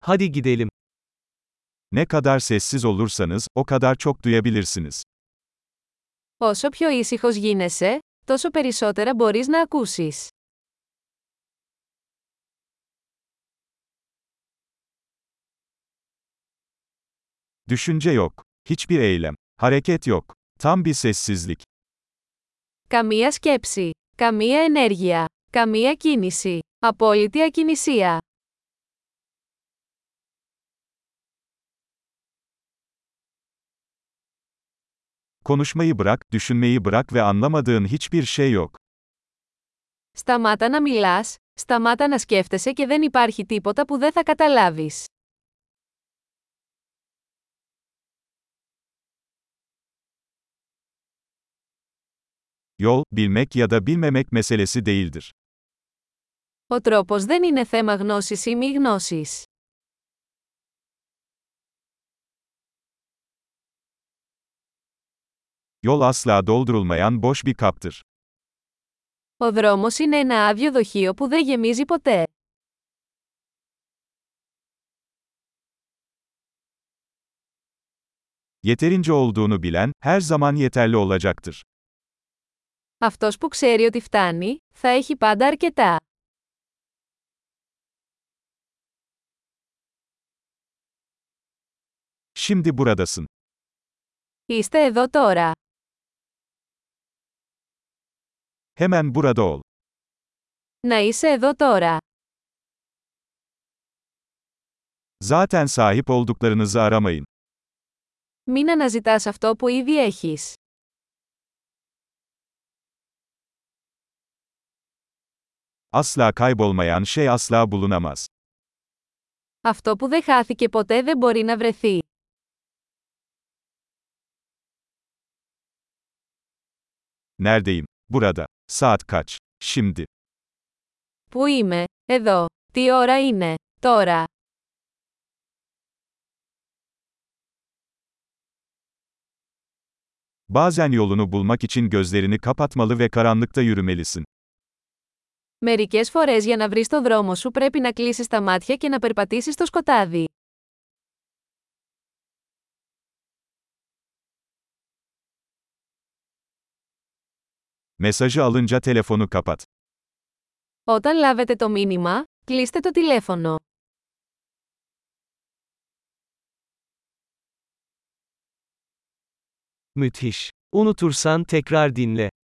Hadi gidelim. Ne kadar sessiz olursanız, o kadar çok duyabilirsiniz. Όσο πιο ήσυχος γίνεσαι, τόσο περισσότερα μπορείς να ακούσεις. Düşünce yok. Hiçbir eylem. Hareket yok. Tam bir sessizlik. Καμία σκέψη. Καμία ενέργεια. Καμία κίνηση. Απόλυτη ακινησία. Konuşmayı bırak, düşünmeyi bırak ve anlamadığın hiçbir şey yok. Σταμάτα να μιλάς, σταμάτα να σκέφτεσαι και δεν υπάρχει τίποτα που δεν θα καταλάβεις. Yol, bilmek ya da bilmemek meselesi değildir. Ο τρόπος δεν είναι θέμα γνώσης ή μη γνώσης. Yol asla doldurulmayan boş bir kaptır. Ο δρόμος είναι ένα άδειο δοχείο που δεν γεμίζει ποτέ. Yeterince olduğunu bilen, her zaman yeterli olacaktır. Αυτός που ξέρει ότι φτάνει, θα έχει πάντα αρκετά. Şimdi buradasın. Είστε εδώ τώρα. Hemen burada ol. Να είσαι εδώ τώρα. Zaten sahip olduklarınızı aramayın. Μην αναζητάς αυτό που ήδη έχεις. Asla kaybolmayan şey asla bulunamaz. Αυτό που δεν χάθηκε ποτέ δεν μπορεί να βρεθεί. Neredeyim? Burada. Saat kaç? Şimdi. Πού είμαι; Εδώ. Τι ώρα είναι; Τώρα. Bazen yolunu bulmak için gözlerini kapatmalı ve karanlıkta yürümelisin. Μερικές φορές για να βρεις το δρόμο σου πρέπει να κλείσεις τα μάτια και να περπατήσεις στο σκοτάδι. Mesajı alınca telefonu kapat. Όταν λάβετε το μήνυμα, κλείστε το τηλέφωνο. Müthiş. Unutursan tekrar dinle.